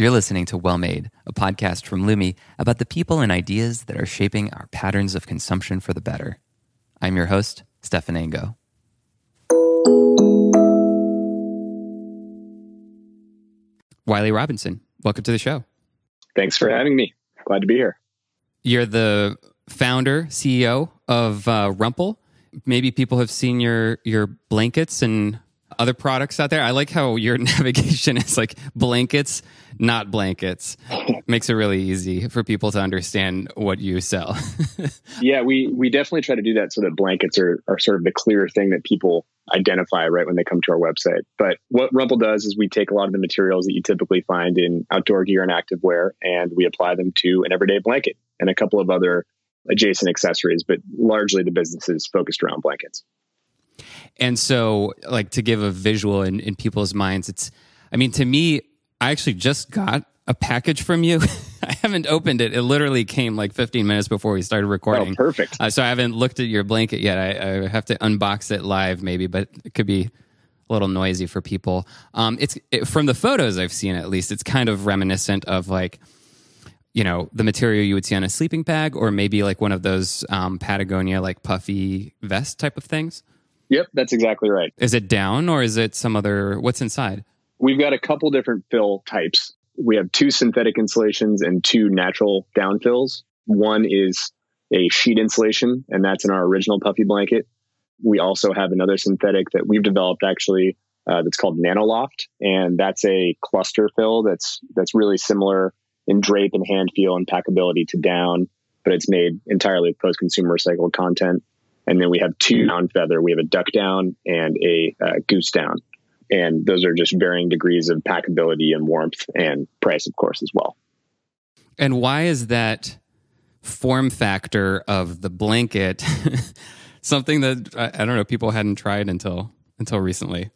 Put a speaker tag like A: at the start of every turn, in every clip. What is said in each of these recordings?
A: You're listening to Well Made, a podcast from Lumi about the people and ideas that are shaping our patterns of consumption for the better. I'm your host, Stephan Ango. Wylie Robinson, welcome to the show.
B: Thanks for having me. Glad to be here.
A: You're the founder, CEO of uh, Rumpl. Maybe people have seen your your blankets and other products out there. I like how your navigation is like blankets, not blankets. Makes it really easy for people to understand what you sell.
B: yeah, we we definitely try to do that so that blankets are are sort of the clear thing that people identify right when they come to our website. But what Rumpl does is we take a lot of the materials that you typically find in outdoor gear and activewear and we apply them to an everyday blanket and a couple of other adjacent accessories, but largely the business is focused around blankets.
A: And so, like to give a visual in, in people's minds, it's, I mean, to me, I actually just got a package from you. I haven't opened it. It literally came like 15 minutes before we started recording.
B: Oh, perfect.
A: Uh, so I haven't looked at your blanket yet. I, I, have to unbox it live, maybe, but it could be a little noisy for people. Um, it's it, from the photos I've seen, at least, it's kind of reminiscent of like, you know, the material you would see on a sleeping bag, or maybe like one of those um, Patagonia like puffy vest type of things.
B: Yep, that's exactly right.
A: Is it down or is it some other? What's inside?
B: We've got a couple different fill types we have two synthetic insulations and two natural down fills. One is a sheet insulation, and that's in our original puffy blanket. We also have another synthetic that we've developed actually uh, that's called Nanoloft, and that's a cluster fill that's that's really similar in drape and hand feel and packability to down, but it's made entirely with post-consumer recycled content. And then we have two down feather. We have a duck down and a uh, goose down and those are just varying degrees of packability and warmth and price, of course, as well.
A: And why is that form factor of the blanket something that I, don't know people hadn't tried until until recently?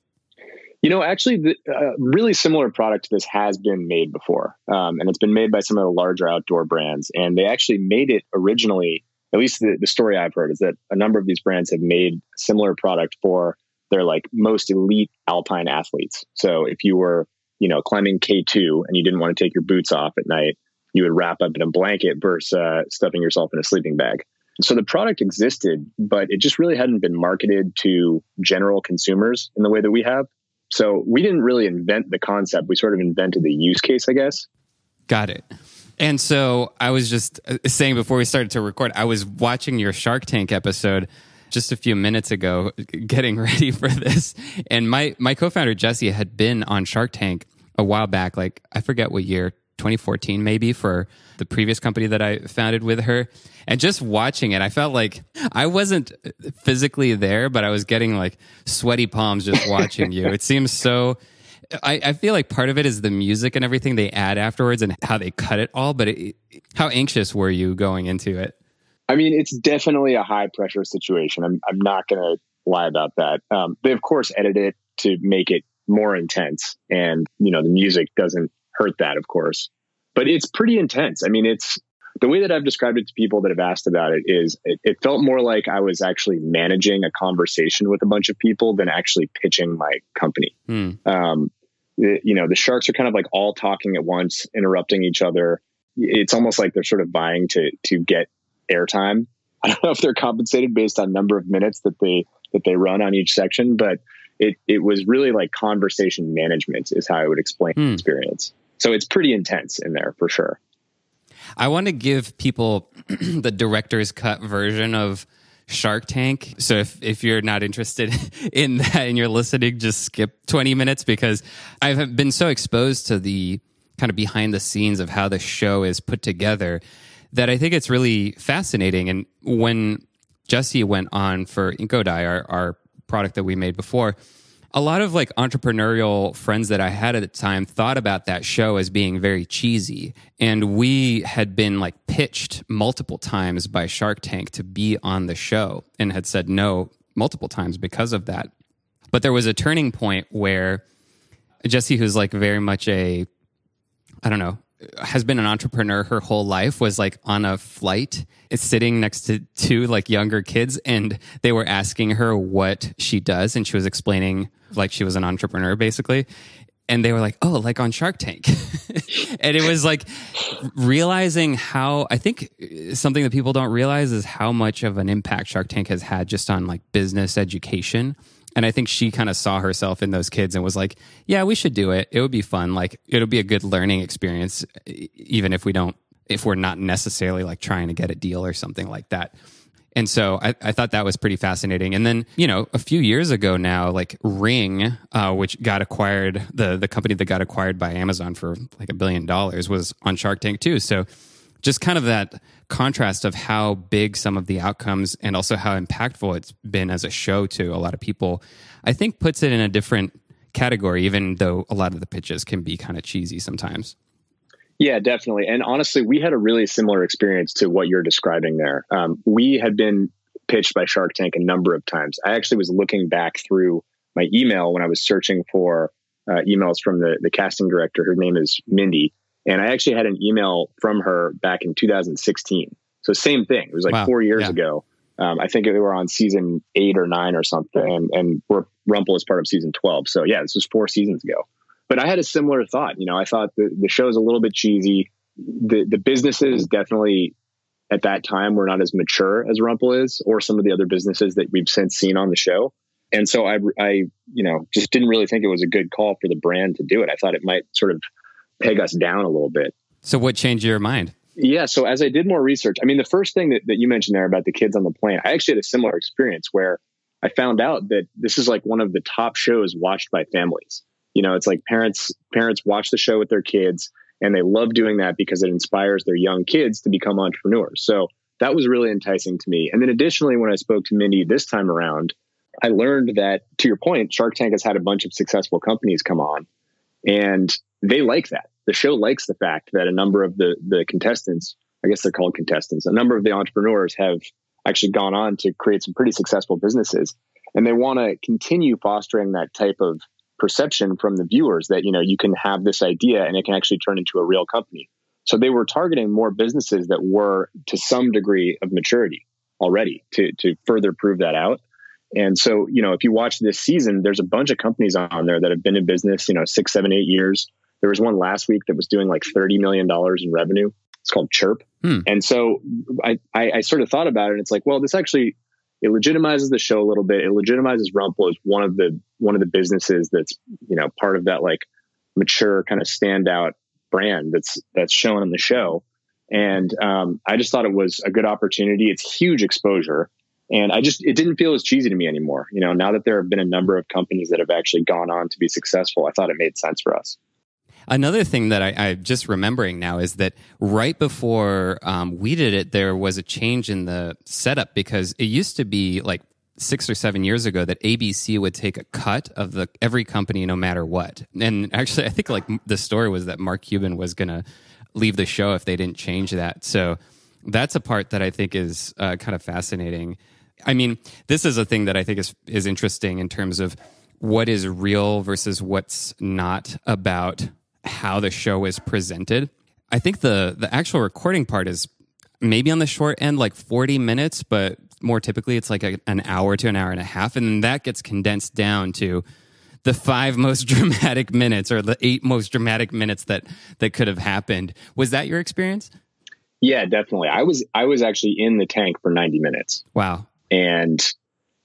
B: You know, actually, the uh, really similar product to this has been made before, um, and it's been made by some of the larger outdoor brands. And they actually made it originally. At least the, the story I've heard is that a number of these brands have made similar product for they're like most elite alpine athletes. So if you were, you know, climbing K2 and you didn't want to take your boots off at night, you would wrap up in a blanket versus uh, stuffing yourself in a sleeping bag. So the product existed, but it just really hadn't been marketed to general consumers in the way that we have. So we didn't really invent the concept. We sort of invented the use case, I guess.
A: Got it. And so I was just uh, saying before we started to record, I was watching your Shark Tank episode just a few minutes ago getting ready for this. And my, my co founder, Jesse, had been on Shark Tank a while back, like I forget what year, 2014 maybe, for the previous company that I founded with her. And just watching it, I felt like I wasn't physically there, but I was getting like sweaty palms just watching you. It seems so. I, I, feel like part of it is the music and everything they add afterwards and how they cut it all. But it, how anxious were you going into it?
B: I mean, it's definitely a high pressure situation. I'm, I'm not going to lie about that. Um, they, of course, edit it to make it more intense. And, you know, the music doesn't hurt that, of course. But it's pretty intense. I mean, it's the way that I've described it to people that have asked about it is it, it felt more like I was actually managing a conversation with a bunch of people than actually pitching my company. Hmm. Um, you know, the sharks are kind of like all talking at once, interrupting each other. It's almost like they're sort of vying to to get airtime. I don't know if they're compensated based on number of minutes that they that they run on each section, but it it was really like conversation management is how I would explain hmm. the experience. So it's pretty intense in there for sure.
A: I want to give people the director's cut version of Shark Tank. So if, if you're not interested in that and you're listening, just skip 20 minutes because I've been so exposed to the kind of behind the scenes of how the show is put together that I think it's really fascinating. And when Jesse went on for Inkodye, our, our product that we made before, a lot of like entrepreneurial friends that I had at the time thought about that show as being very cheesy. And we had been like pitched multiple times by Shark Tank to be on the show and had said no multiple times because of that. But there was a turning point where Jesse, who's like very much a, I don't know, has been an entrepreneur her whole life was like on a flight sitting next to two like younger kids and they were asking her what she does and she was explaining like she was an entrepreneur basically and they were like, "Oh, like on Shark Tank," and it was like realizing how I think uh, something that people don't realize is how much of an impact Shark Tank has had just on like business education. And I think she kind of saw herself in those kids and was like, "Yeah, we should do it. It would be fun. Like it'll be a good learning experience, even if we don't, if we're not necessarily like trying to get a deal or something like that." And so I, I, thought that was pretty fascinating. And then, you know, a few years ago now, like Ring, uh, which got acquired, the, the company that got acquired by Amazon for like a billion dollars was on Shark Tank too. So just kind of that contrast of how big some of the outcomes and also how impactful it's been as a show to a lot of people, I think puts it in a different category, even though a lot of the pitches can be kind of cheesy sometimes.
B: Yeah, definitely. And honestly, we had a really similar experience to what you're describing there. Um, we had been pitched by Shark Tank a number of times. I actually was looking back through my email when I was searching for uh, emails from the, the casting director. Her name is Mindy. And I actually had an email from her back in 2016. So, same thing. It was like wow. four years yeah. ago. Um, I think they were on season eight or nine or something. And, and Rumpl is part of season 12. So, yeah, this was four seasons ago but I had a similar thought. You know, I thought the, the show's a little bit cheesy. The the businesses definitely at that time were not as mature as Rumpl is, or some of the other businesses that we've since seen on the show. And so I, I, you know, just didn't really think it was a good call for the brand to do it. I thought it might sort of peg us down a little bit.
A: So what changed your mind?
B: Yeah. So as I did more research, I mean, the first thing that, that you mentioned there about the kids on the plane, I actually had a similar experience where I found out that this is like one of the top shows watched by families you know it's like parents parents watch the show with their kids and they love doing that because it inspires their young kids to become entrepreneurs so that was really enticing to me and then additionally when i spoke to mindy this time around i learned that to your point shark tank has had a bunch of successful companies come on and they like that. The show likes the fact that a number of the the contestants i guess they're called contestants a number of the entrepreneurs have actually gone on to create some pretty successful businesses. And they want to continue fostering that type of perception from the viewers that you know you can have this idea and it can actually turn into a real company. So they were targeting more businesses that were to some degree of maturity already to to further prove that out and so you know if you watch this season there's a bunch of companies on there that have been in business you know six seven eight years there was one last week that was doing like 30 million dollars in revenue it's called chirp hmm. and so I, I i sort of thought about it and it's like well this actually it legitimizes the show a little bit. It legitimizes Rumpl as one of the one of the businesses that's you know part of that like mature kind of standout brand that's that's shown in the show. And um, I just thought it was a good opportunity. It's huge exposure, and I just it didn't feel as cheesy to me anymore. You know, now that there have been a number of companies that have actually gone on to be successful, I thought it made sense for us.
A: Another thing that I, I just remembering now is that right before um, we did it, there was a change in the setup because it used to be like six or seven years ago that ABC would take a cut of the every company no matter what. And actually, I think like the story was that Mark Cuban was going to leave the show if they didn't change that. So that's a part that I think is uh, kind of fascinating. I mean, this is a thing that I think is is interesting in terms of what is real versus what's not about how the show is presented. I think the the actual recording part is maybe on the short end, like 40 minutes, but more typically it's like a, an hour to an hour and a half. And then that gets condensed down to the five most dramatic minutes or the eight most dramatic minutes that that could have happened. Was that your experience?
B: Yeah, definitely. I was I was actually in the tank for 90 minutes.
A: Wow.
B: And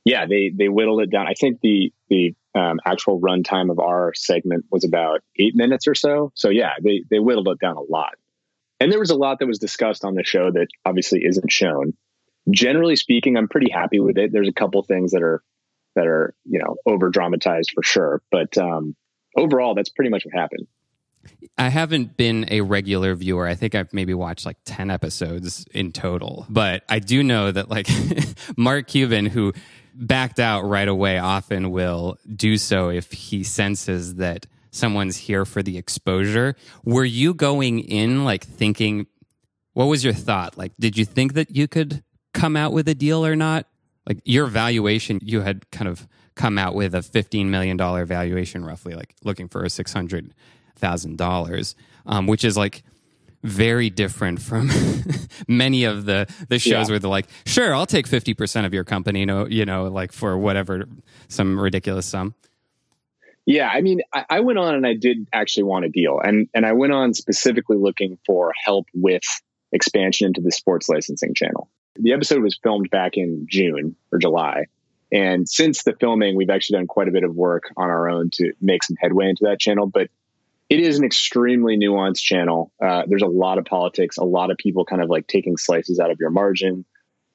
B: yeah, they they whittled it down. I think the the um, actual runtime of our segment was about eight minutes or so. So yeah, they they whittled it down a lot. And there was a lot that was discussed on the show that obviously isn't shown. Generally speaking, I'm pretty happy with it. There's a couple things that are that are you know over dramatized for sure, but um, overall, that's pretty much what happened.
A: I haven't been a regular viewer. I think I've maybe watched like 10 episodes in total. But I do know that like Mark Cuban, who backed out right away often will do so if he senses that someone's here for the exposure. Were you going in like thinking, what was your thought? Like, did you think that you could come out with a deal or not? Like, your valuation, you had kind of come out with a $15 million valuation, roughly, like looking for a $600,000, um, which is like, very different from many of the the shows yeah. where they're like, sure, I'll take fifty percent of your company, you know, you know, like for whatever some ridiculous sum.
B: Yeah, I mean, I, I, went on and I did actually want a deal, and and I went on specifically looking for help with expansion into the sports licensing channel. The episode was filmed back in June or July, and since the filming, we've actually done quite a bit of work on our own to make some headway into that channel. But it is an extremely nuanced channel. Uh, there's a lot of politics, a lot of people kind of like taking slices out of your margin.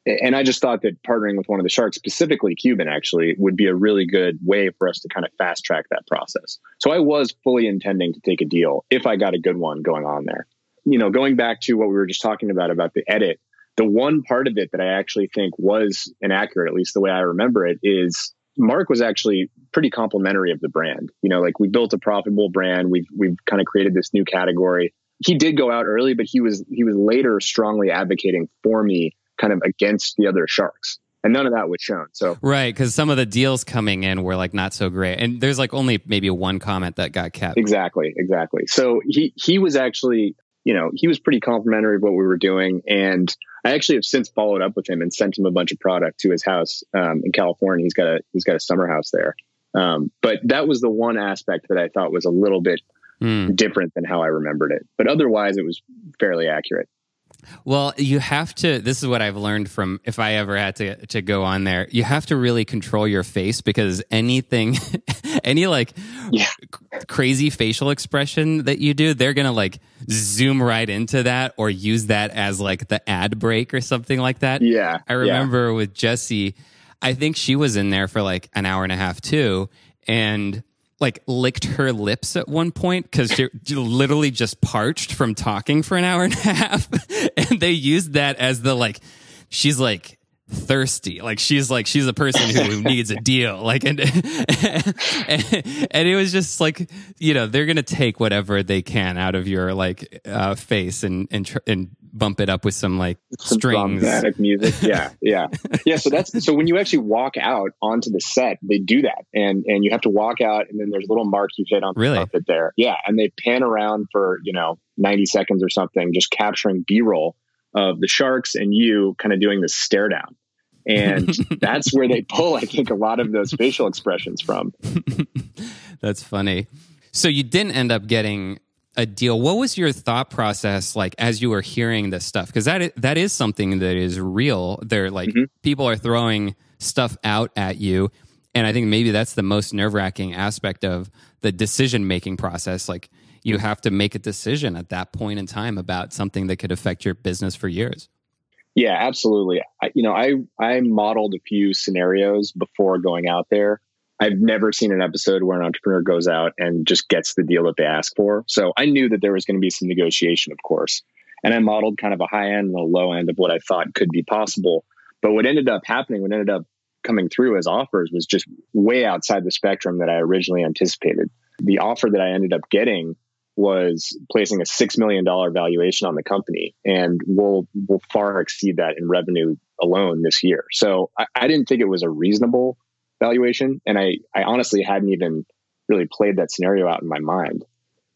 B: And I just thought that partnering with one of the sharks, specifically Cuban, actually would be a really good way for us to kind of fast track that process. So I was fully intending to take a deal if I got a good one going on there. You know, going back to what we were just talking about, about the edit, the one part of it that I actually think was inaccurate, at least the way I remember it, is Mark was actually pretty complimentary of the brand. You know, like we built a profitable brand. We've we've kind of created this new category. He did go out early, but he was he was later strongly advocating for me, kind of against the other sharks. And none of that was shown. So
A: right, because some of the deals coming in were like not so great, and there's like only maybe one comment that got kept.
B: Exactly, exactly. So he he was actually, you know, he was pretty complimentary of what we were doing, and I actually have since followed up with him and sent him a bunch of product to his house um, in California. He's got a he's got a summer house there. Um, but that was the one aspect that I thought was a little bit mm. different than how I remembered it. But otherwise, it was fairly accurate.
A: Well, you have to. This is what I've learned from if I ever had to to go on there. You have to really control your face because anything, any like yeah. crazy facial expression that you do, they're gonna like zoom right into that or use that as like the ad break or something like that.
B: Yeah,
A: I remember yeah. with Jesse, I think she was in there for like an hour and a half too, and like licked her lips at one point because she, literally just parched from talking for an hour and a half. and they used that as the like, she's like, thirsty. Like she's like she's a person who needs a deal. Like and, and and it was just like you know they're gonna take whatever they can out of your like uh face and and tr- and bump it up with some like some strings.
B: dramatic music. Yeah yeah. Yeah so that's so when you actually walk out onto the set they do that. And and you have to walk out and then there's a little mark you hit on the
A: really?
B: carpet there. Yeah and they pan around for you know 90 seconds or something just capturing b-roll of the sharks and you kind of doing this stare down and that's where they pull i think a lot of those facial expressions from
A: that's funny so you didn't end up getting a deal. What was your thought process like as you were hearing this stuff? Because that is, that is something that is real. They're like mm-hmm. people are throwing stuff out at you, and I think maybe that's the most nerve wracking aspect of the decision making process. Like you have to make a decision at that point in time about something that could affect your business for years.
B: Yeah, absolutely. I, you know, I I modeled a few scenarios before going out there I've never seen an episode where an entrepreneur goes out and just gets the deal that they ask for. So I knew that there was going to be some negotiation, of course. And I modeled kind of a high end and a low end of what I thought could be possible. But what ended up happening, what ended up coming through as offers was just way outside the spectrum that I originally anticipated. The offer that I ended up getting was placing a six million dollar valuation on the company, and we'll will far exceed that in revenue alone this year. So I, I didn't think it was a reasonable valuation. And I, I honestly hadn't even really played that scenario out in my mind.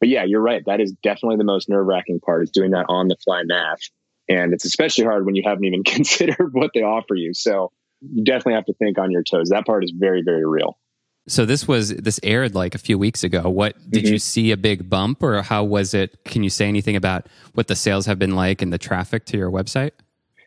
B: But yeah, you're right. That is definitely the most nerve wracking part is doing that on the fly math. And it's especially hard when you haven't even considered what they offer you. So you definitely have to think on your toes. That part is very, very real.
A: So this was this aired like a few weeks ago. What did mm-hmm. you see a big bump or how was it? Can you say anything about what the sales have been like and the traffic to your website?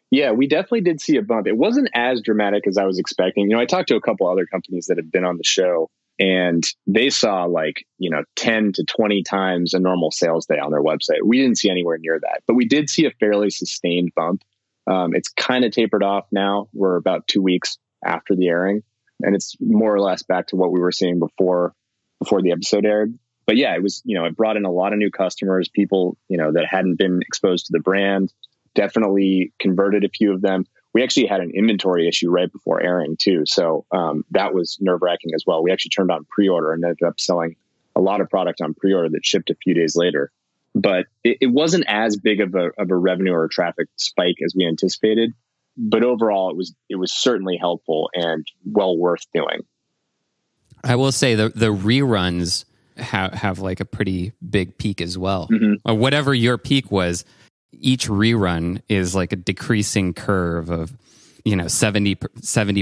B: Yeah, we definitely did see a bump. It wasn't as dramatic as I was expecting. You know, I talked to a couple other companies that have been on the show and they saw like, you know, 10 to 20 times a normal sales day on their website. We didn't see anywhere near that, but we did see a fairly sustained bump. Um, it's kind of tapered off now. We're about two weeks after the airing and it's more or less back to what we were seeing before, before the episode aired. But yeah, it was, you know, it brought in a lot of new customers, people, you know, that hadn't been exposed to the brand definitely converted a few of them. We actually had an inventory issue right before airing too, so um, that was nerve wracking as well. We actually turned on pre order and ended up selling a lot of product on pre order that shipped a few days later. But it, it wasn't as big of a, of a revenue or a traffic spike as we anticipated. But overall, it was it was certainly helpful and well worth doing.
A: I will say the the reruns have have like a pretty big peak as well. Mm-hmm. Whatever your peak was, each rerun is like a decreasing curve of you know 70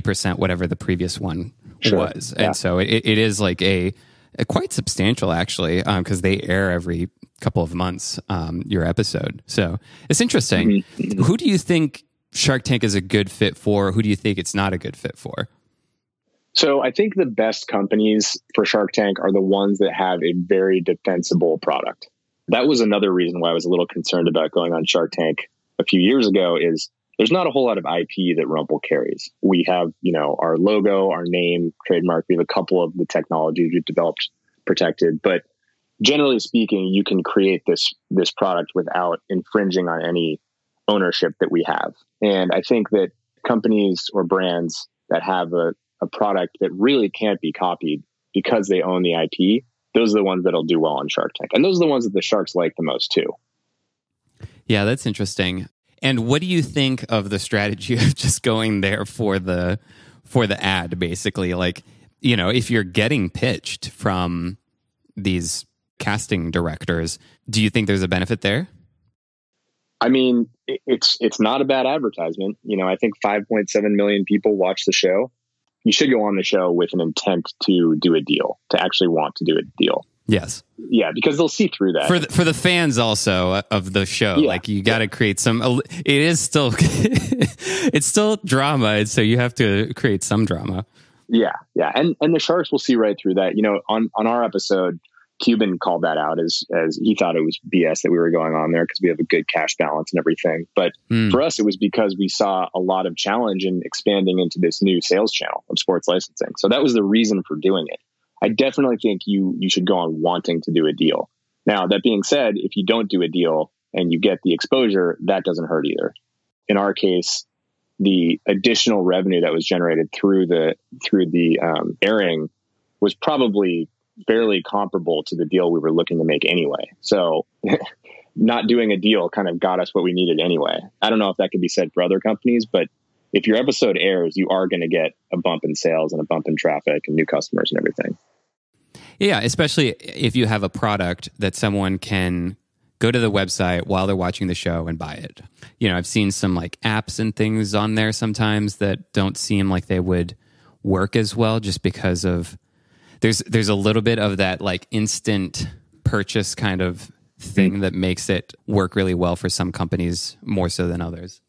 A: percent whatever the previous one sure. was, yeah. and so it, it is like a uh, quite substantial actually, because um, they air every couple of months um, your episode. So it's interesting. Mm-hmm. Who do you think Shark Tank is a good fit for? Who do you think it's not a good fit for?
B: So I think the best companies for Shark Tank are the ones that have a very defensible product. That was another reason why I was a little concerned about going on Shark Tank a few years ago is there's not a whole lot of IP that Rumpl carries. We have, you know, our logo, our name, trademark. We have a couple of the technologies we've developed protected, but generally speaking, you can create this this product without infringing on any ownership that we have. And I think that companies or brands that have a, a product that really can't be copied because they own the IP, those are the ones that'll do well on Shark Tank. And those are the ones that the sharks like the most too.
A: Yeah, that's interesting. And what do you think of the strategy of just going there for the for the ad basically? Like, you know, if you're getting pitched from these casting directors, do you think there's a benefit there?
B: I mean, it's it's not a bad advertisement. You know, I think 5.7 million people watch the show. You should go on the show with an intent to do a deal, to actually want to do a deal.
A: Yes.
B: Yeah, because they'll see through that.
A: For the, for the fans also uh, of the show, yeah. like you got to create some. It is still, it's still drama, and so you have to create some drama.
B: Yeah, yeah, and and the sharks will see right through that. You know, on on our episode, Cuban called that out as as he thought it was BS that we were going on there because we have a good cash balance and everything. But mm. for us, it was because we saw a lot of challenge in expanding into this new sales channel of sports licensing. So that was the reason for doing it. I definitely think you you should go on wanting to do a deal. Now, that being said, if you don't do a deal and you get the exposure, that doesn't hurt either. In our case, the additional revenue that was generated through the through the um, airing was probably fairly comparable to the deal we were looking to make anyway. So, not doing a deal kind of got us what we needed anyway. I don't know if that could be said for other companies, but if your episode airs, you are going to get a bump in sales and a bump in traffic and new customers and everything.
A: Yeah, especially if you have a product that someone can go to the website while they're watching the show and buy it. You know, I've seen some like apps and things on there sometimes that don't seem like they would work as well just because of there's there's a little bit of that like instant purchase kind of thing mm-hmm. that makes it work really well for some companies more so than others.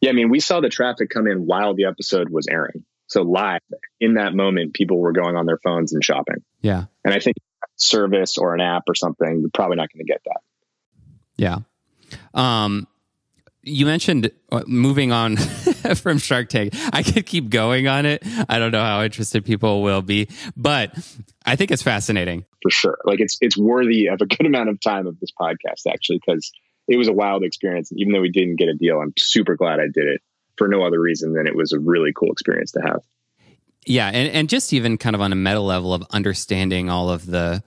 B: Yeah, I mean, we saw the traffic come in while the episode was airing. So live in that moment, people were going on their phones and shopping.
A: Yeah.
B: And I think service or an app or something, you're probably not going to get that.
A: Yeah. Um, you mentioned uh, moving on from Shark Tank. I could keep going on it. I don't know how interested people will be, but I think it's fascinating
B: for sure. Like it's it's worthy of a good amount of time of this podcast actually because it was a wild experience. Even though we didn't get a deal, I'm super glad I did it for no other reason than it was a really cool experience to have.
A: Yeah, and and just even kind of on a meta level of understanding all of the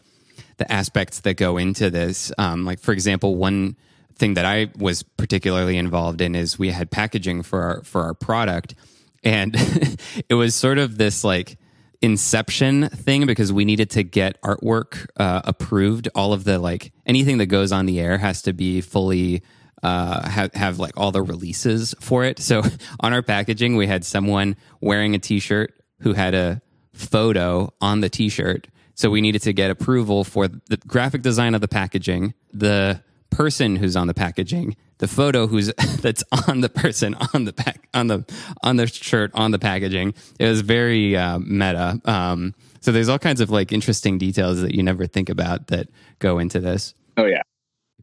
A: the aspects that go into this. Um, like for example, one thing that I was particularly involved in is we had packaging for our for our product, and it was sort of this like inception thing because we needed to get artwork uh, approved. All of the like anything that goes on the air has to be fully uh, have, have like all the releases for it. So on our packaging, we had someone wearing a T-shirt who had a photo on the T-shirt. So we needed to get approval for the graphic design of the packaging, the person who's on the packaging, the photo who's that's on the person on the pack on the on the shirt on the packaging. It was very uh, meta. Um, so there's all kinds of like interesting details that you never think about that go into this.
B: Oh yeah,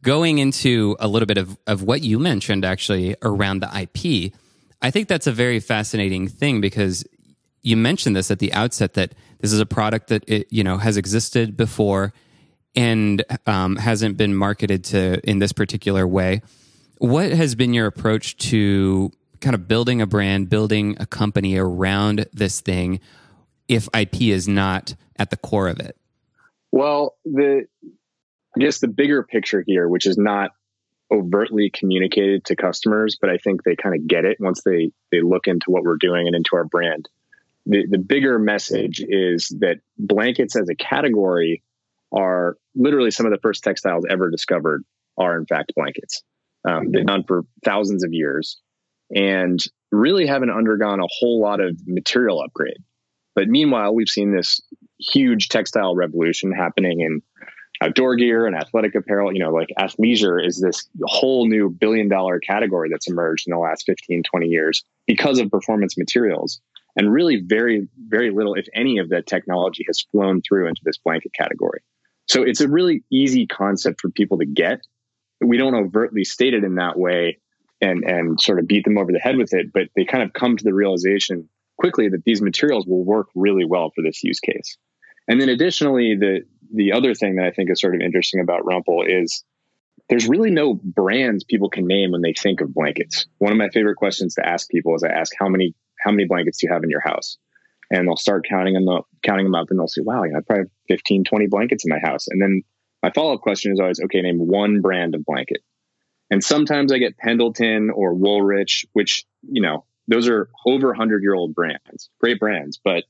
A: going into a little bit of, of what you mentioned actually around the IP, I think that's a very fascinating thing because you mentioned this at the outset that this is a product that it, you know has existed before and um, hasn't been marketed to in this particular way. What has been your approach to kind of building a brand, building a company around this thing if IP is not at the core of it?
B: Well, the I guess the bigger picture here, which is not overtly communicated to customers, but I think they kind of get it once they they look into what we're doing and into our brand. The the bigger message is that blankets as a category are literally some of the first textiles ever discovered are in fact blankets. Um, they've done for thousands of years and really haven't undergone a whole lot of material upgrade. But meanwhile, we've seen this huge textile revolution happening in outdoor gear and athletic apparel. You know, like athleisure is this whole new billion dollar category that's emerged in the last 15, 20 years because of performance materials. And really, very, very little, if any, of that technology has flown through into this blanket category. So it's a really easy concept for people to get. We don't overtly state it in that way and, and sort of beat them over the head with it, but they kind of come to the realization quickly that these materials will work really well for this use case. And then additionally, the the other thing that I think is sort of interesting about Rumpl is there's really no brands people can name when they think of blankets. One of my favorite questions to ask people is I ask how many how many blankets do you have in your house? And they'll start counting them up, counting them up and they'll say, wow, you know, I probably have 15, 20 blankets in my house. And then my follow-up question is always, okay, name one brand of blanket. And sometimes I get Pendleton or Woolrich, which, you know, those are over 100 year old brands, great brands, but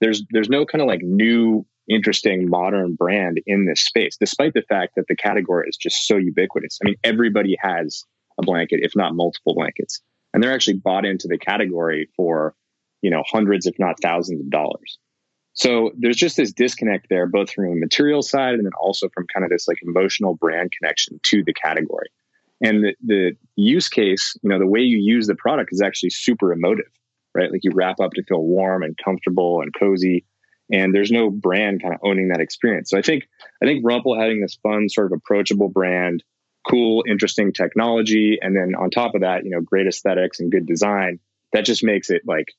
B: there's there's no kind of like new interesting modern brand in this space, despite the fact that the category is just so ubiquitous. I mean, everybody has a blanket, if not multiple blankets, and they're actually bought into the category for, you know, hundreds, if not thousands of dollars. So there's just this disconnect there, both from a material side and then also from kind of this like emotional brand connection to the category. And the, the use case, you know, the way you use the product is actually super emotive, right? Like you wrap up to feel warm and comfortable and cozy and there's no brand kind of owning that experience. So I think I think Rumpl having this fun, sort of approachable brand, cool, interesting technology, and then on top of that, you know, great aesthetics and good design, that just makes it like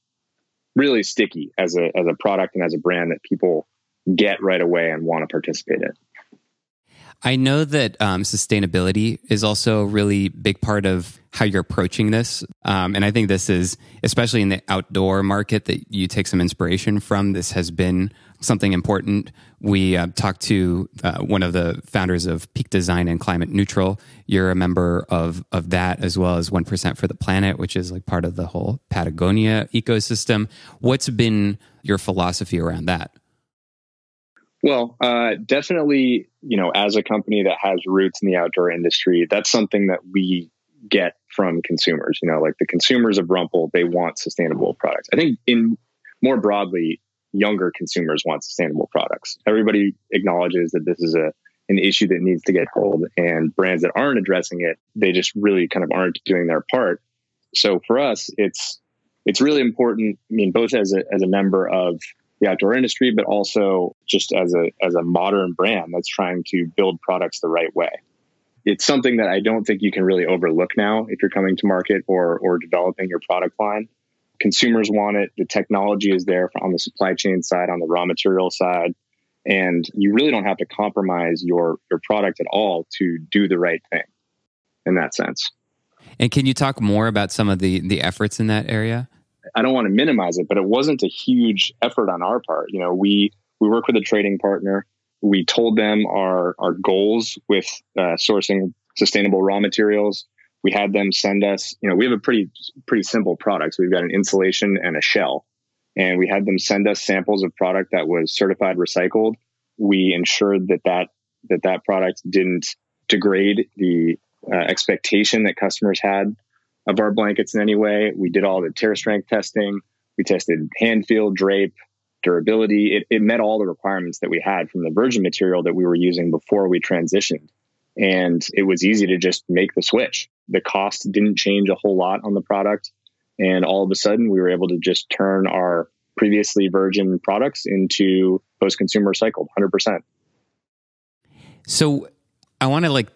B: really sticky as a as a product and as a brand that people get right away and want to participate in.
A: I know that um, sustainability is also a really big part of how you're approaching this. Um, and I think this is, especially in the outdoor market, that you take some inspiration from. This has been something important. We uh, talked to uh, one of the founders of Peak Design and Climate Neutral. You're a member of, of that as well as 1% for the Planet, which is like part of the whole Patagonia ecosystem. What's been your philosophy around that?
B: Well, uh, definitely, you know, as a company that has roots in the outdoor industry, that's something that we get from consumers. You know, like the consumers of Rumpl, they want sustainable products. I think in more broadly, younger consumers want sustainable products. Everybody acknowledges that this is a an issue that needs to get hold, and brands that aren't addressing it, they just really kind of aren't doing their part. So for us, it's it's really important. I mean, both as a as a member of the outdoor industry, but also just as a as a modern brand that's trying to build products the right way. It's something that I don't think you can really overlook now if you're coming to market or or developing your product line. Consumers want it. The technology is there on the supply chain side, on the raw material side, and you really don't have to compromise your your product at all to do the right thing. In that sense.
A: And can you talk more about some of the the efforts in that area?
B: I don't want to minimize it, but it wasn't a huge effort on our part. You know, we we work with a trading partner. We told them our our goals with uh, sourcing sustainable raw materials. We had them send us. You know, we have a pretty pretty simple product. So we've got an insulation and a shell, and we had them send us samples of product that was certified recycled. We ensured that that that that product didn't degrade the uh, expectation that customers had of our blankets in any way. We did all the tear strength testing. We tested hand feel, drape, durability. It, it met all the requirements that we had from the virgin material that we were using before we transitioned. And it was easy to just make the switch. The cost didn't change a whole lot on the product. And all of a sudden, we were able to just turn our previously virgin products into post consumer recycled 100%.
A: So I want to like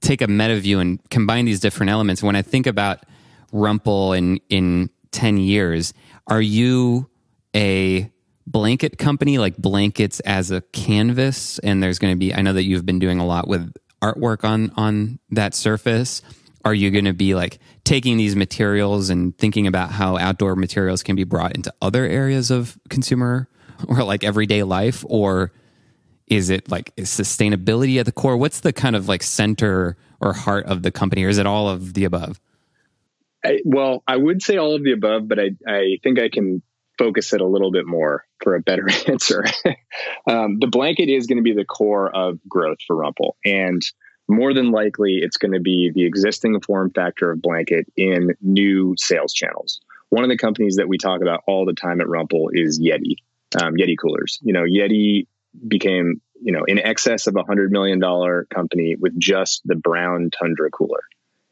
A: take a meta view and combine these different elements. When I think about Rumpl in in 10 years, are you a blanket company like blankets as a canvas and there's going to be I know that you've been doing a lot with artwork on on that surface. Are you going to be like taking these materials and thinking about how outdoor materials can be brought into other areas of consumer or like everyday life or is it like is sustainability at the core? What's the kind of like center or heart of the company, or is it all of the above?
B: I, well, I would say all of the above, but I, I think I can focus it a little bit more for a better answer. um, the blanket is going to be the core of growth for Rumpl. And more than likely, it's going to be the existing form factor of blanket in new sales channels. One of the companies that we talk about all the time at Rumpl is Yeti. um, Yeti coolers. You know, Yeti became you know in excess of a hundred million dollar company with just the brown Tundra cooler,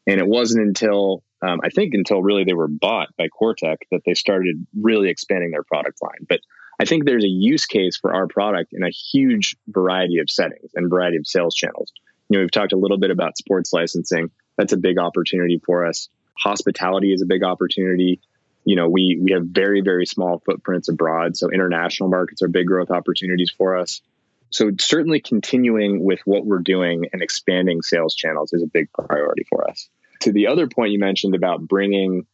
B: and it wasn't until um, I think until really they were bought by Cortec that they started really expanding their product line. But I think there's a use case for our product in a huge variety of settings and variety of sales channels. You know, we've talked a little bit about sports licensing. That's a big opportunity for us. Hospitality is a big opportunity. You know, we we have very very small footprints abroad, so international markets are big growth opportunities for us. So certainly continuing with what we're doing and expanding sales channels is a big priority for us. To the other point you mentioned about bringing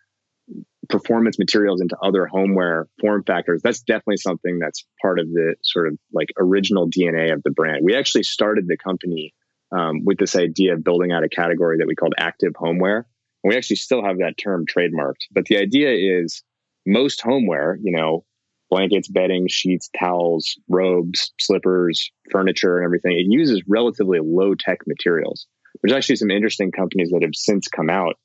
B: performance materials into other homeware form factors, that's definitely something that's part of the sort of like original DNA of the brand. We actually started the company um, with this idea of building out a category that we called active homeware. And we actually still have that term trademarked. But the idea is most homeware, you know, blankets, bedding, sheets, towels, robes, slippers, furniture, and everything, it uses relatively low tech materials. There's actually some interesting companies that have since come out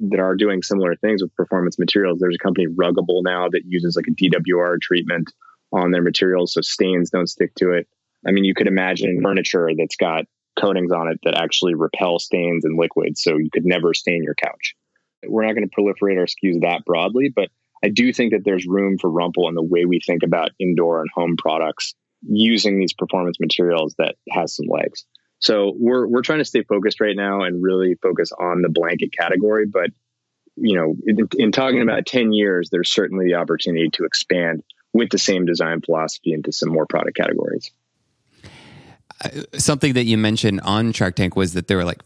B: that are doing similar things with performance materials. There's a company Ruggable now that uses like a DWR treatment on their materials so stains don't stick to it. I mean, you could imagine furniture that's got coatings on it that actually repel stains and liquids so you could never stain your couch. We're not going to proliferate our SKUs that broadly, but I do think that there's room for Rumpl in the way we think about indoor and home products using these performance materials that has some legs. So we're we're trying to stay focused right now and really focus on the blanket category. But you know, in, in talking about ten years, there's certainly the opportunity to expand with the same design philosophy into some more product categories.
A: Uh, something that you mentioned on Shark Tank was that there were like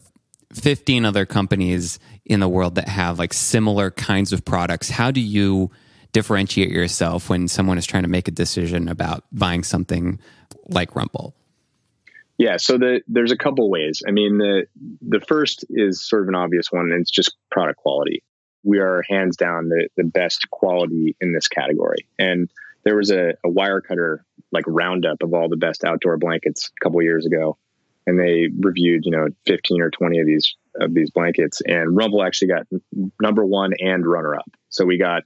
A: 15 other companies in the world that have like similar kinds of products. How do you differentiate yourself when someone is trying to make a decision about buying something like Rumpl?
B: Yeah, so the, there's a couple ways. I mean, the the first is sort of an obvious one, and it's just product quality. We are hands down the, the best quality in this category. And there was a, a Wirecutter like roundup of all the best outdoor blankets a couple years ago, and they reviewed you know 15 or 20 of these of these blankets, and Rumpl actually got number one and runner up. So we got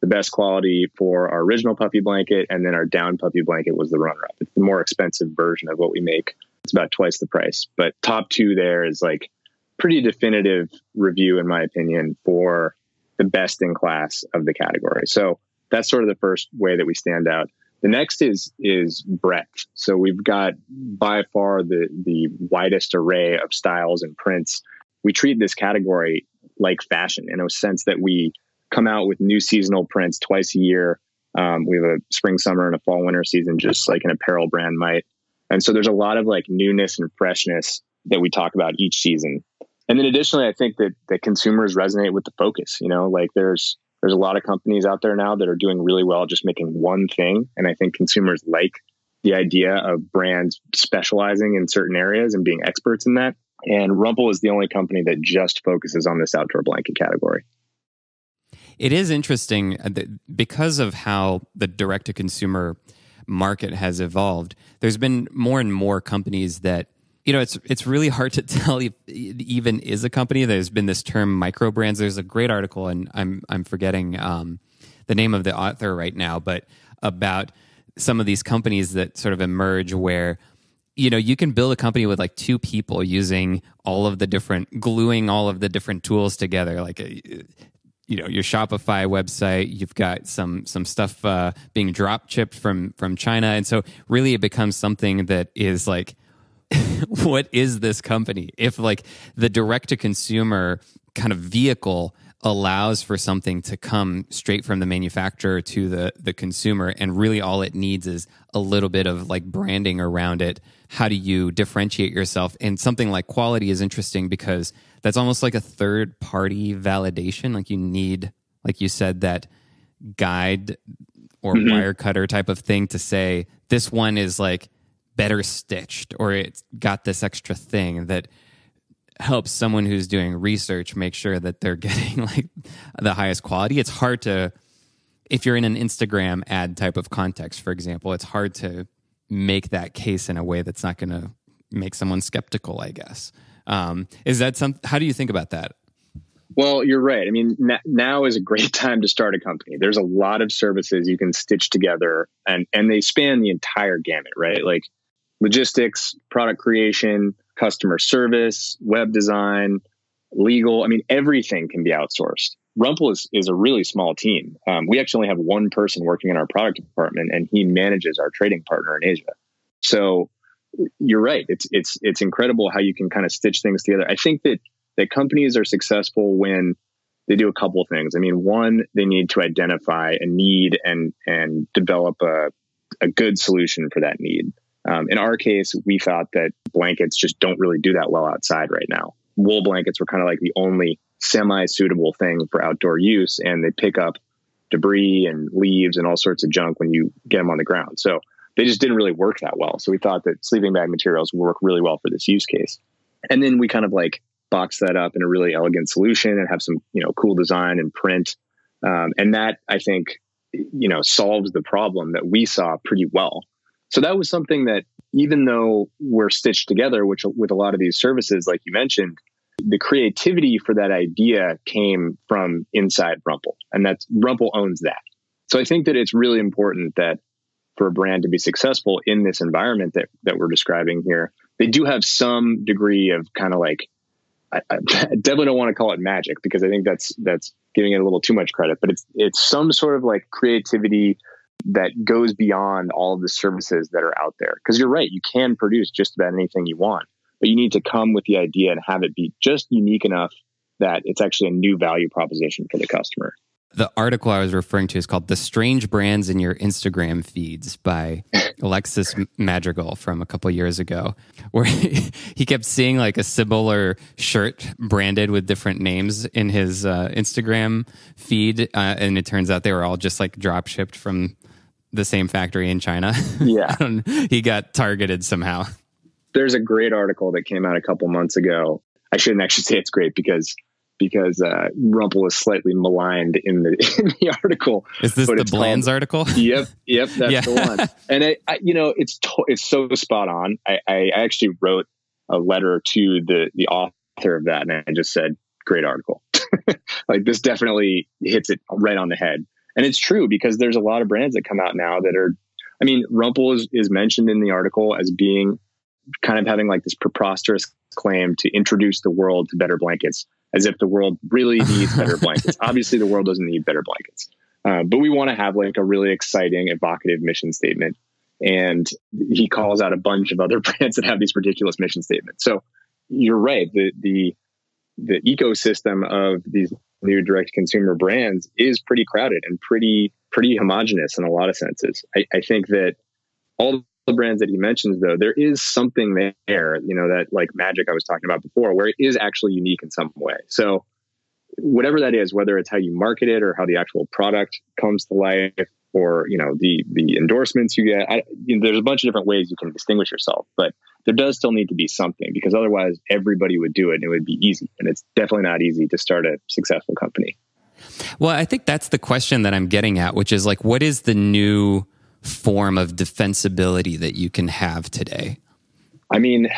B: the best quality for our original puffy blanket, and then our down puffy blanket was the runner up. It's the more expensive version of what we make it's about twice the price. But top two there is like pretty definitive review, in my opinion, for the best in class of the category. So that's sort of the first way that we stand out. The next is is breadth. So we've got by far the the widest array of styles and prints. We treat this category like fashion in a sense that we come out with new seasonal prints twice a year. Um, we have a spring, summer, and a fall, winter season, just like an apparel brand might. And so there's a lot of like newness and freshness that we talk about each season. And then additionally, I think that that consumers resonate with the focus. You know, like there's there's a lot of companies out there now that are doing really well just making one thing. And I think consumers like the idea of brands specializing in certain areas and being experts in that. And Rumpl is the only company that just focuses on this outdoor blanket category.
A: It is interesting uh, because of how the direct to consumer market has evolved, there's been more and more companies that you know it's it's really hard to tell if even is a company. There's been this term micro brands. There's a great article, and I'm I'm forgetting um, the name of the author right now, but about some of these companies that sort of emerge where you know you can build a company with like two people using all of the different gluing all of the different tools together like you know your Shopify website. You've got some some stuff uh, being drop shipped from from China, and so really it becomes something that is like, what is this company? If like the direct to consumer kind of vehicle allows for something to come straight from the manufacturer to the the consumer and really all it needs is a little bit of like branding around it how do you differentiate yourself and something like quality is interesting because that's almost like a third party validation like you need like you said that guide or mm-hmm. Wirecutter type of thing to say this one is like better stitched or it's got this extra thing that helps someone who's doing research make sure that they're getting like the highest quality. It's hard to if you're in an Instagram ad type of context, for example, it's hard to make that case in a way that's not going to make someone skeptical. I guess um, is that some? How do you think about that?
B: Well, you're right. I mean, n- now is a great time to start a company. There's a lot of services you can stitch together and, and they span the entire gamut, right? Like logistics, product creation, customer service, web design, legal. I mean, everything can be outsourced. Rumpl is, is a really small team. Um, we actually only have one person working in our product department and he manages our trading partner in Asia. So you're right. It's, it's, it's incredible how you can kind of stitch things together. I think that that companies are successful when they do a couple of things. I mean, one, they need to identify a need and and develop a a good solution for that need. Um, in our case, we thought that blankets just don't really do that well outside right now. Wool blankets were kind of like the only semi suitable thing for outdoor use, and they pick up debris and leaves and all sorts of junk when you get them on the ground. So they just didn't really work that well. So we thought that sleeping bag materials would work really well for this use case. And then we kind of like box that up in a really elegant solution and have some you know cool design and print um, and that i think you know solves the problem that we saw pretty well so that was something that even though we're stitched together which with a lot of these services like you mentioned the creativity for that idea came from inside rumpl and that's rumpl owns that so i think that it's really important that for a brand to be successful in this environment that, that we're describing here they do have some degree of kind of like I, I definitely don't want to call it magic because I think that's that's giving it a little too much credit. But it's it's some sort of like creativity that goes beyond all of the services that are out there. Because you're right, you can produce just about anything you want, but you need to come with the idea and have it be just unique enough that it's actually a new value proposition for the customer
A: the article I was referring to is called The Strange Brands in Your Instagram Feeds by Alexis Madrigal from a couple years ago, where he, he, kept seeing like a similar shirt branded with different names in his uh, Instagram feed. Uh, and it turns out they were all just like drop shipped from the same factory in China.
B: Yeah.
A: he got targeted somehow.
B: There's a great article that came out a couple months ago. I shouldn't actually say it's great because because uh, Rumpl is slightly maligned in the in the article.
A: Is this the Bland's called, article?
B: Yep, yep, that's yeah. the one. And I, I, you know, it's to, it's so spot on. I, I actually wrote a letter to the the author of that, and I just said, "Great article." like this definitely hits it right on the head, and it's true because there's a lot of brands that come out now that are. I mean, Rumpl is, is mentioned in the article as being kind of having like this preposterous claim to introduce the world to better blankets as if the world really needs better blankets. Obviously, the world doesn't need better blankets, uh, but we want to have like a really exciting, evocative mission statement. And he calls out a bunch of other brands that have these ridiculous mission statements. So you're right. The the the ecosystem of these new direct consumer brands is pretty crowded and pretty pretty homogenous in a lot of senses. I, I think that all the brands that he mentions though there is something there you know that like magic i was talking about before where it is actually unique in some way. So whatever that is whether it's how you market it or how the actual product comes to life or you know the the endorsements you get I, you know, there's a bunch of different ways you can distinguish yourself but there does still need to be something because otherwise everybody would do it and it would be easy and it's definitely not easy to start a successful company.
A: Well i think that's the question that i'm getting at which is like what is the new form of defensibility that you can have today?
B: I mean,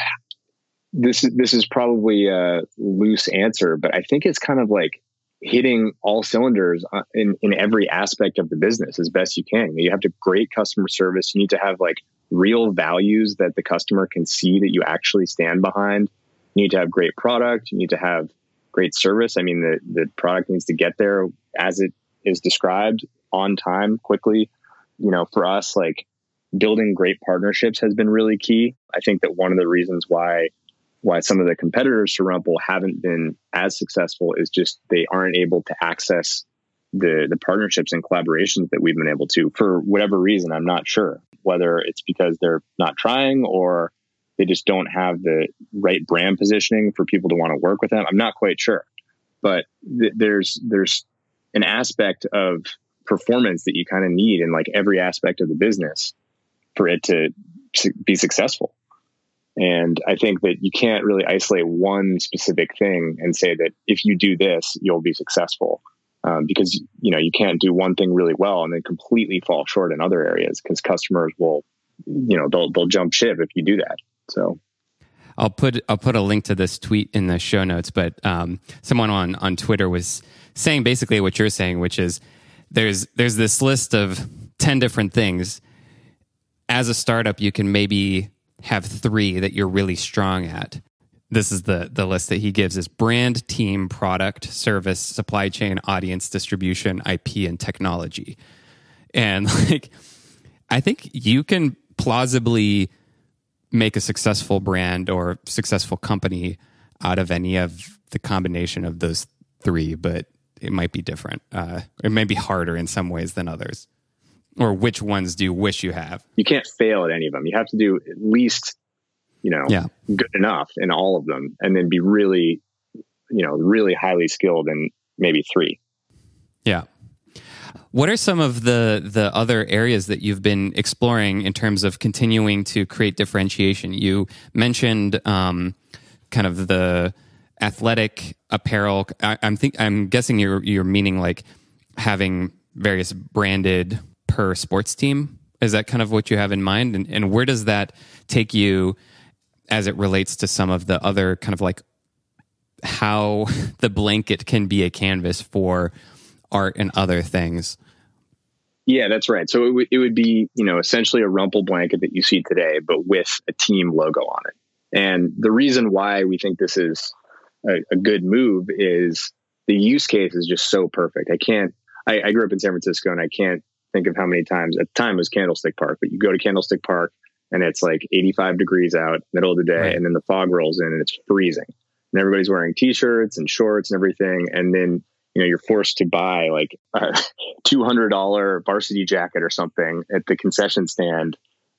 B: this is this is probably a loose answer, but I think it's kind of like hitting all cylinders uh, in in every aspect of the business as best you can. You have to great customer service. You need to have like real values that the customer can see that you actually stand behind. You need to have great product. You need to have great service. I mean, the the product needs to get there as it is described on time, quickly you know, for us, like building great partnerships has been really key. I think that one of the reasons why why some of the competitors to Rumpl haven't been as successful is just they aren't able to access the the partnerships and collaborations that we've been able to for whatever reason. I'm not sure whether it's because they're not trying or they just don't have the right brand positioning for people to want to work with them. I'm not quite sure, but th- there's there's an aspect of performance that you kind of need in like every aspect of the business for it to be successful. And I think that you can't really isolate one specific thing and say that if you do this, you'll be successful. Um, because you know you can't do one thing really well and then completely fall short in other areas because customers will, you know, they'll they'll jump ship if you do that. So
A: I'll put I'll put a link to this tweet in the show notes. But um, someone on on Twitter was saying basically what you're saying, which is there's there's this list of ten different things. As a startup, you can maybe have three that you're really strong at. This is the the list that he gives is brand, team, product, service, supply chain, audience, distribution, IP, and technology. And like, I think you can plausibly make a successful brand or successful company out of any of the combination of those three, but it might be different. Uh, it may be harder in some ways than others. Or which ones do you wish you have?
B: You can't fail at any of them. You have to do at least, you know,
A: yeah.
B: good enough in all of them, and then be really, you know, really highly skilled in maybe three.
A: Yeah. What are some of the the other areas that you've been exploring in terms of continuing to create differentiation? You mentioned um, kind of the athletic apparel. I, am think I'm guessing you're you're meaning like having various branded per sports team. Is that kind of what you have in mind? And, and where does that take you as it relates to some of the other kind of like how the blanket can be a canvas for art and other things?
B: Yeah, that's right. So it, w- it would be, you know, essentially a rumpl blanket that you see today, but with a team logo on it. And the reason why we think this is a, a good move is the use case is just so perfect. I can't, I, I, grew up in San Francisco and I can't think of how many times at the time it was Candlestick Park, but you go to Candlestick Park and it's like 85 degrees out, middle of the day, right. and then the fog rolls in and it's freezing. And everybody's wearing t shirts and shorts and everything. And then, you know, you're forced to buy like a $200 varsity jacket or something at the concession stand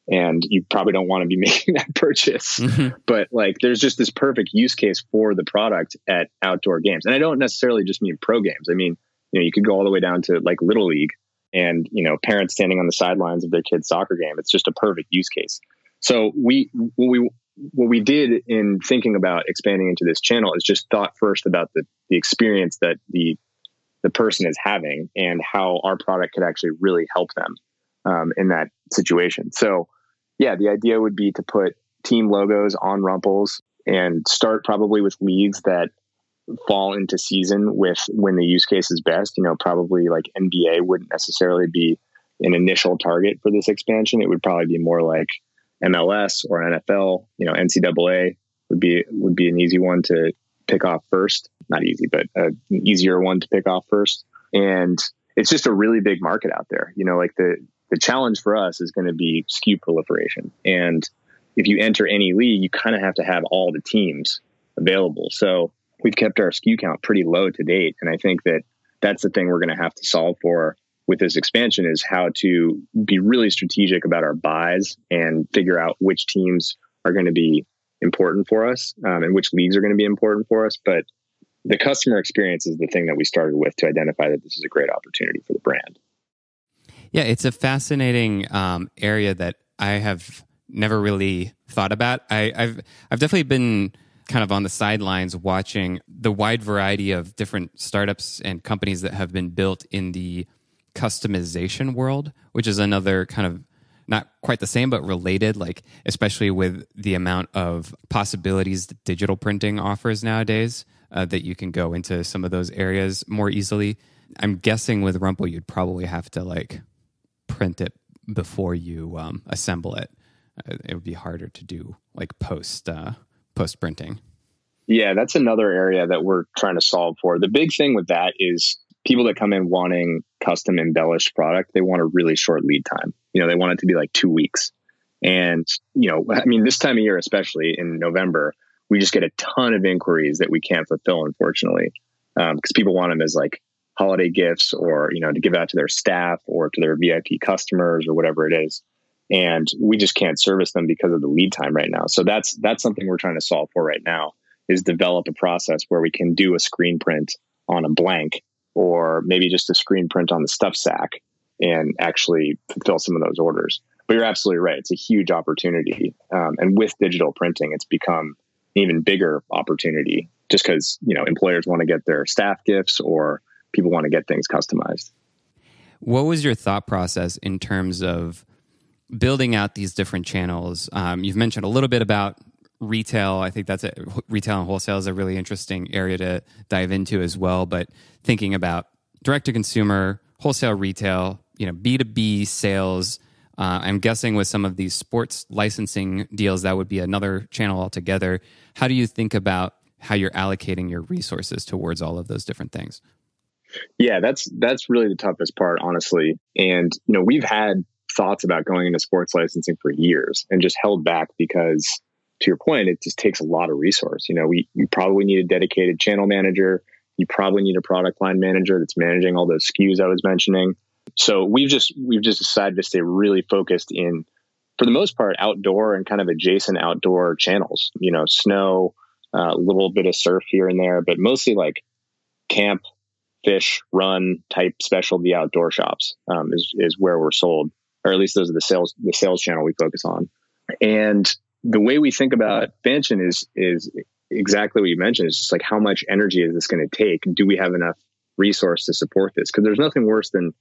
B: and you probably don't want to be making that purchase. Mm-hmm. But like, there's just this perfect use case for the product at outdoor games. And I don't necessarily just mean pro games. I mean, you know, you could go all the way down to like little league and, you know, parents standing on the sidelines of their kid's soccer game. It's just a perfect use case. So we, what we, what we did in thinking about expanding into this channel is just thought first about the, the experience that the, the person is having and how our product could actually really help them um, in that situation. So yeah, the idea would be to put team logos on Rumpls and start probably with leagues that fall into season with when the use case is best. You know, probably like NBA wouldn't necessarily be an initial target for this expansion. It would probably be more like MLS or NFL. You know, NCAA would be would be an easy one to pick off first. Not easy, but an easier one to pick off first. And it's just a really big market out there. You know, like the the challenge for us is going to be SKU proliferation. And if you enter any league, you kind of have to have all the teams available. So we've kept our SKU count pretty low to date. And I think that that's the thing we're going to have to solve for with this expansion is how to be really strategic about our buys and figure out which teams are going to be important for us um, and which leagues are going to be important for us. But the customer experience is the thing that we started with to identify that this is a great opportunity for the brand.
A: Yeah, it's a fascinating um, area that I have never really thought about. I, have I've definitely been kind of on the sidelines watching the wide variety of different startups and companies that have been built in the customization world, which is another kind of not quite the same but related like especially with the amount of possibilities that digital printing offers nowadays uh, that you can go into some of those areas more easily i'm guessing with rumpl you'd probably have to like print it before you um, assemble it. Uh, it would be harder to do like post uh, post printing.
B: Yeah, that's another area that we're trying to solve for. The big thing with that is people that come in wanting custom embellished product, they want a really short lead time. You know, they want it to be like two weeks. And, you know, I mean, this time of year, especially in November, we just get a ton of inquiries that we can't fulfill, unfortunately, because um, people want them as like holiday gifts or you know to give out to their staff or to their VIP customers or whatever it is. And we just can't service them because of the lead time right now. So that's that's something we're trying to solve for right now is develop a process where we can do a screen print on a blank or maybe just a screen print on the stuff sack and actually fulfill some of those orders. But you're absolutely right. It's a huge opportunity. Um, and with digital printing it's become an even bigger opportunity just because you know employers want to get their staff gifts or people want to get things customized.
A: What was your thought process in terms of building out these different channels? Um, you've mentioned a little bit about retail. I think that's a, retail and wholesale is a really interesting area to dive into as well. But thinking about direct to consumer, wholesale, retail, you know, B two B sales. Uh, I'm guessing with some of these sports licensing deals, that would be another channel altogether. How do you think about how you're allocating your resources towards all of those different things?
B: Yeah, that's that's really the toughest part, honestly. And you know, we've had thoughts about going into sports licensing for years and just held back because to your point, it just takes a lot of resource. You know, we you probably need a dedicated channel manager. You probably need a product line manager that's managing all those SKUs I was mentioning. So we've just we've just decided to stay really focused in, for the most part, outdoor and kind of adjacent outdoor channels. You know, snow, a uh, little bit of surf here and there, but mostly like camp, fish, run type specialty outdoor shops um, is is where we're sold, or at least those are the sales the sales channel we focus on. And the way we think about expansion is is exactly what you mentioned. It's just like how much energy is this going to take? Do we have enough resource to support this? Because there's nothing worse than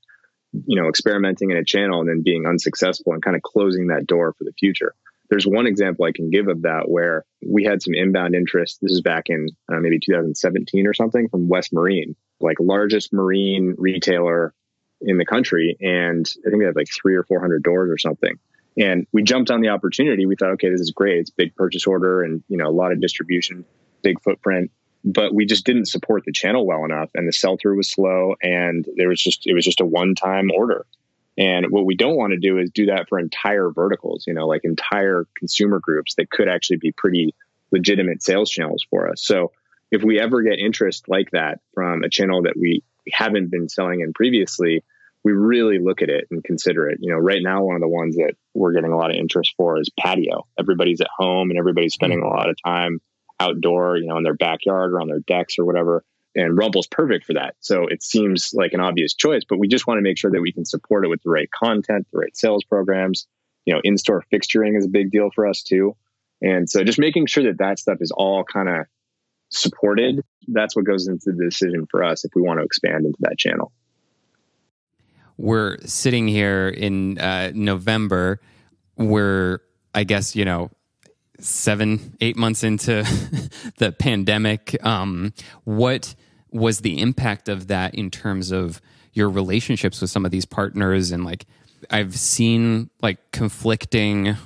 B: you know experimenting in a channel and then being unsuccessful and kind of closing that door for the future. There's one example I can give of that where we had some inbound interest. This is back in uh, maybe 2017 or something from West Marine, like largest marine retailer in the country, and I think they had like three or four hundred doors or something. And we jumped on the opportunity. We thought, okay, this is great. It's big purchase order and, you know, a lot of distribution, big footprint, but we just didn't support the channel well enough and the sell through was slow and there was just, it was just a one time order. And what we don't want to do is do that for entire verticals, you know, like entire consumer groups that could actually be pretty legitimate sales channels for us. So if we ever get interest like that from a channel that we haven't been selling in previously, we really look at it and consider it. You know, right now, one of the ones that we're getting a lot of interest for is patio. Everybody's at home and everybody's spending a lot of time outdoor, you know, in their backyard or on their decks or whatever. And Rumpl's perfect for that. So it seems like an obvious choice, but we just want to make sure that we can support it with the right content, the right sales programs. You know, in store fixturing is a big deal for us too. And so just making sure that that stuff is all kind of supported, that's what goes into the decision for us if we want to expand into that channel
A: we're sitting here in uh, November. We're, I guess, you know, seven, eight months into the pandemic. Um, what was the impact of that in terms of your relationships with some of these partners? And like, I've seen like conflicting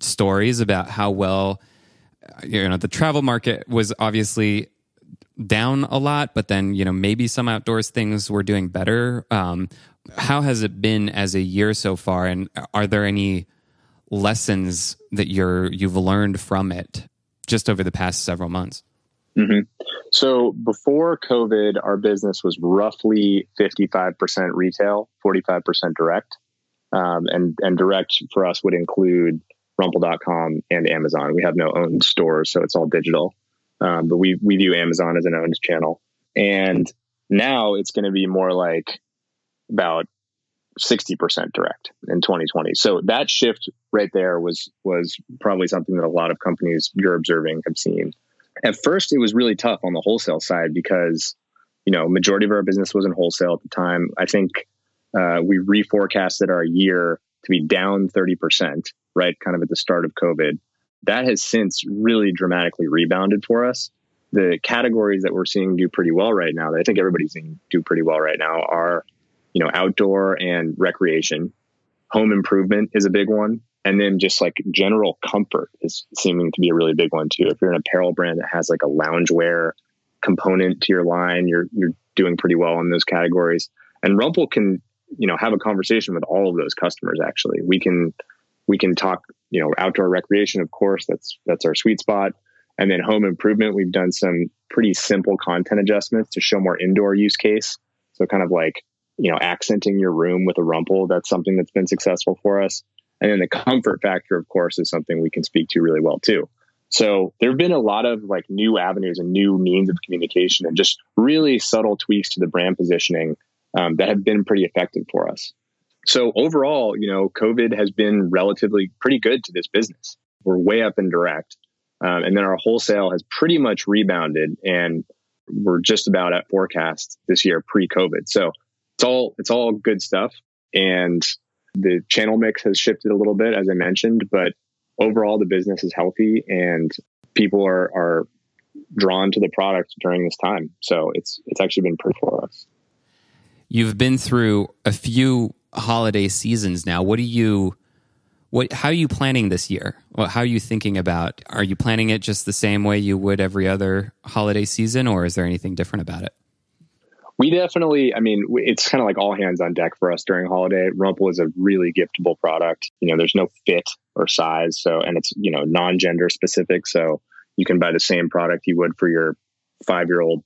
A: stories about how well, you know, the travel market was obviously down a lot, but then, you know, maybe some outdoors things were doing better. Um, how has it been as a year so far and are there any lessons that you're you've learned from it just over the past several months
B: mm-hmm. so before covid our business was roughly 55% retail 45% direct um, and and direct for us would include rumpl.com and amazon we have no owned stores so it's all digital um, but we we view amazon as an owned channel and now it's going to be more like about 60% direct in 2020. So that shift right there was was probably something that a lot of companies you're observing have seen. At first it was really tough on the wholesale side because you know, majority of our business was in wholesale at the time. I think uh, we reforecasted our year to be down 30%, right? Kind of at the start of COVID. That has since really dramatically rebounded for us. The categories that we're seeing do pretty well right now, that I think everybody's seeing do pretty well right now, are you know, outdoor and recreation. Home improvement is a big one. And then just like general comfort is seeming to be a really big one too. If you're an apparel brand that has like a loungewear component to your line, you're you're doing pretty well in those categories. And Rumple can, you know, have a conversation with all of those customers actually. We can we can talk, you know, outdoor recreation, of course, that's that's our sweet spot. And then home improvement, we've done some pretty simple content adjustments to show more indoor use case. So kind of like you know, accenting your room with a rumpl. That's something that's been successful for us. And then the comfort factor, of course, is something we can speak to really well too. So there have been a lot of like new avenues and new means of communication and just really subtle tweaks to the brand positioning um, that have been pretty effective for us. So overall, you know, COVID has been relatively pretty good to this business. We're way up in direct. Um, and then our wholesale has pretty much rebounded and we're just about at forecast this year pre COVID. So it's all it's all good stuff and the channel mix has shifted a little bit as i mentioned but overall the business is healthy and people are are drawn to the product during this time. So it's it's actually been pretty for us.
A: You've been through a few holiday seasons now. What do you what how are you planning this year? Well, how are you thinking about are you planning it just the same way you would every other holiday season or is there anything different about it?
B: We definitely, I mean, it's kind of like all hands on deck for us during holiday. Rumpl is a really giftable product. You know, there's no fit or size. So, and it's, you know, non gender specific. So you can buy the same product you would for your five year old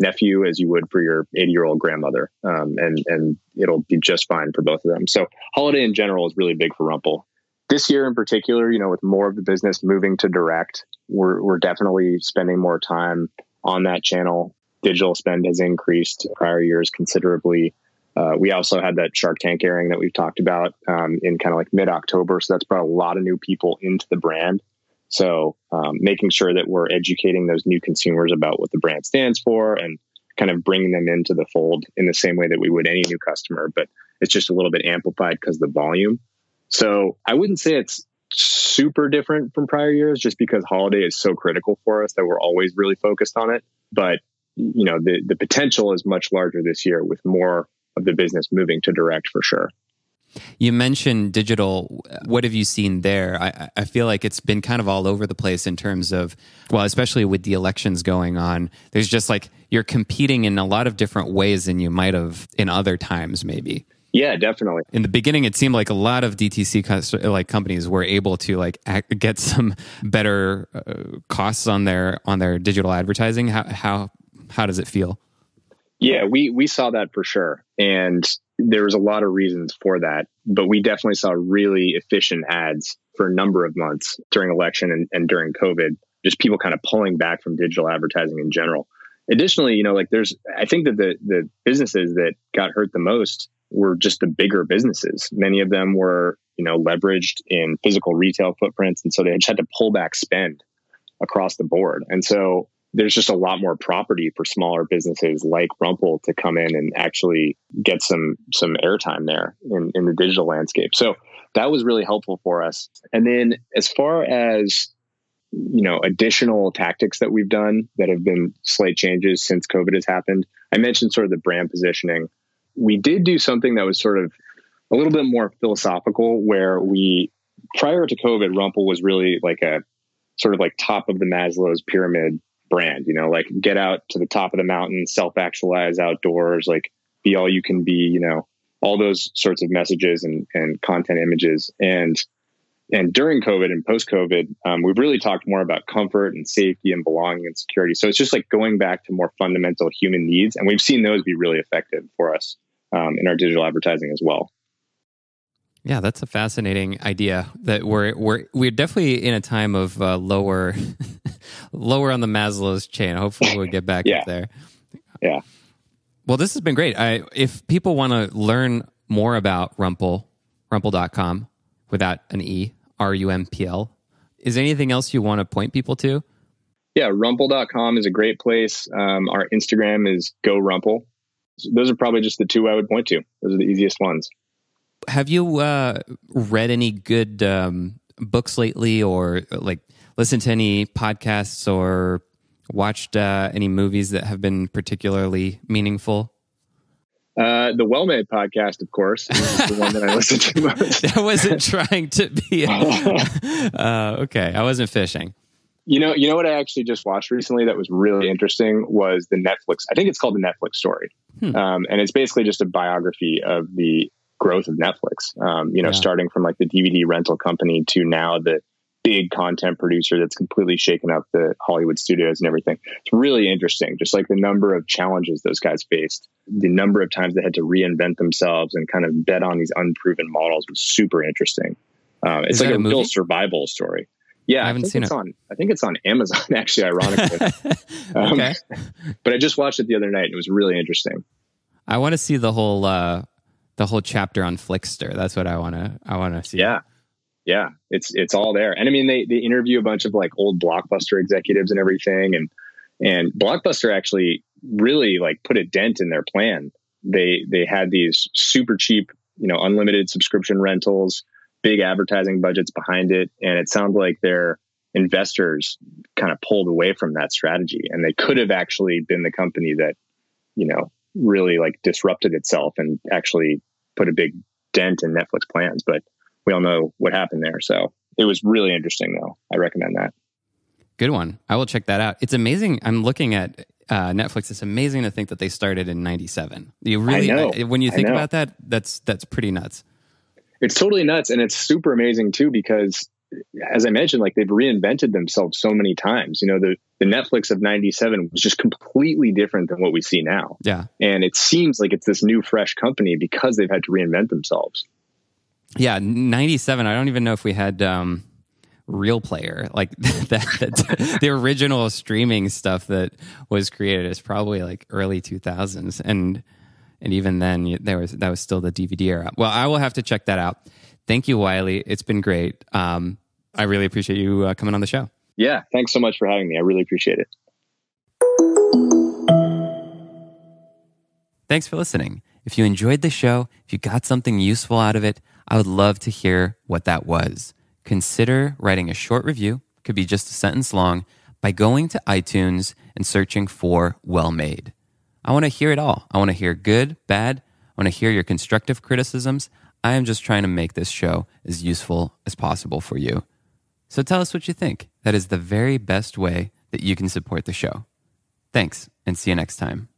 B: nephew as you would for your 80 year old grandmother. Um, and, and it'll be just fine for both of them. So holiday in general is really big for Rumpl. This year in particular, you know, with more of the business moving to direct, we're, we're definitely spending more time on that channel. Digital spend has increased prior years considerably. Uh, we also had that Shark Tank airing that we've talked about um, in kind of like mid October. So that's brought a lot of new people into the brand. So um, making sure that we're educating those new consumers about what the brand stands for and kind of bringing them into the fold in the same way that we would any new customer, but it's just a little bit amplified because the volume. So I wouldn't say it's super different from prior years just because holiday is so critical for us that we're always really focused on it. But you know, the the potential is much larger this year with more of the business moving to direct for sure.
A: You mentioned digital. What have you seen there? I, I, feel like it's been kind of all over the place in terms of, well, especially with the elections going on. There's just like you're competing in a lot of different ways than you might have in other times, maybe.
B: Yeah, definitely.
A: In the beginning, it seemed like a lot of DTC like companies were able to like get some better uh, costs on their on their digital advertising. How how how does it feel?
B: Yeah, we we saw that for sure, and there was a lot of reasons for that, but we definitely saw really efficient ads for a number of months during election and, and during COVID, just people kind of pulling back from digital advertising in general. Additionally, you know, like there's, I think that the, the businesses that got hurt the most were just the bigger businesses. Many of them were, you know, leveraged in physical retail footprints. And so they just had to pull back spend across the board. And so there's just a lot more property for smaller businesses like Rumpl to come in and actually get some some airtime there in, in the digital landscape. So that was really helpful for us. And then as far as you know additional tactics that we've done that have been slight changes since COVID has happened. I mentioned sort of the brand positioning. We did do something that was sort of a little bit more philosophical where we prior to COVID, Rumpl was really like a sort of like top of the Maslow's pyramid brand, you know, like get out to the top of the mountain, self actualize outdoors, like be all you can be, you know, all those sorts of messages and, and content images. And, and during COVID and post COVID, um, we've really talked more about comfort and safety and belonging and security. So it's just like going back to more fundamental human needs. And we've seen those be really effective for us um, in our digital advertising as well.
A: Yeah, that's a fascinating idea. That we're we're we're definitely in a time of uh, lower lower on the Maslow's chain. Hopefully, we'll get back
B: yeah.
A: up there.
B: Yeah.
A: Well, this has been great. I if people want to learn more about Rumpl, rumpl.com without an e, R U M P L. Is there anything else you want to point people to?
B: Yeah, rumpl.com is a great place. Um, our Instagram is go rumpl. Those are probably just the two I would point to. Those are the easiest ones.
A: Have you uh, read any good um, books lately, or like listened to any podcasts, or watched uh, any movies that have been particularly meaningful?
B: Uh, the Well Made podcast, of course, is the one that I listen to most.
A: I wasn't trying to be. uh, okay, I wasn't fishing.
B: You know, you know what I actually just watched recently that was really interesting was the Netflix. I think it's called the Netflix Story, hmm. um, and it's basically just a biography of the growth of Netflix. Um, you know, yeah. starting from like the DVD rental company to now the big content producer that's completely shaken up the Hollywood studios and everything. It's really interesting, just like the number of challenges those guys faced, the number of times they had to reinvent themselves and kind of bet on these unproven models was super interesting. Um, it's like a, a real survival story. Yeah,
A: I haven't
B: I
A: seen
B: it's
A: it.
B: on. I think it's on Amazon, actually, ironically. um, okay, but I just watched it the other night. and It was really interesting.
A: I want to see the whole uh, the whole chapter on Flixster. That's what I want to I want to see.
B: Yeah. Yeah, it's it's all there. And I mean they they interview a bunch of like old Blockbuster executives and everything and and Blockbuster actually really like put a dent in their plan. They they had these super cheap, you know, unlimited subscription rentals. big advertising budgets behind it, and it sounds like their investors kind of pulled away from that strategy, and they could have actually been the company that you know really like disrupted itself and actually put a big dent in Netflix plans. But we all know what happened there, so it was really interesting though. I recommend that.
A: Good one. I will check that out. It's amazing. I'm looking at uh, Netflix. It's amazing to think that they started in '97. You really, I when you think about that, that's that's pretty nuts.
B: It's totally nuts, and it's super amazing too because, as I mentioned, like they've reinvented themselves so many times. You know, the the Netflix of '97 was just completely different than what we see now.
A: Yeah,
B: and it seems like it's this new, fresh company because they've had to reinvent themselves.
A: Yeah, '97. I don't even know if we had. Um real player like that, that the original streaming stuff that was created is probably like early 2000s and and even then there was that was still the dvd era well i will have to check that out thank you Wylie it's been great um, i really appreciate you uh, coming on the show
B: yeah thanks so much for having me i really appreciate it
A: thanks for listening if you enjoyed the show if you got something useful out of it i would love to hear what that was consider writing a short review, could be just a sentence long, by going to iTunes and searching for Well Made. I want to hear it all. I want to hear good, bad. I want to hear your constructive criticisms. I am just trying to make this show as useful as possible for you. So tell us what you think. That is the very best way that you can support the show. Thanks, and see you next time.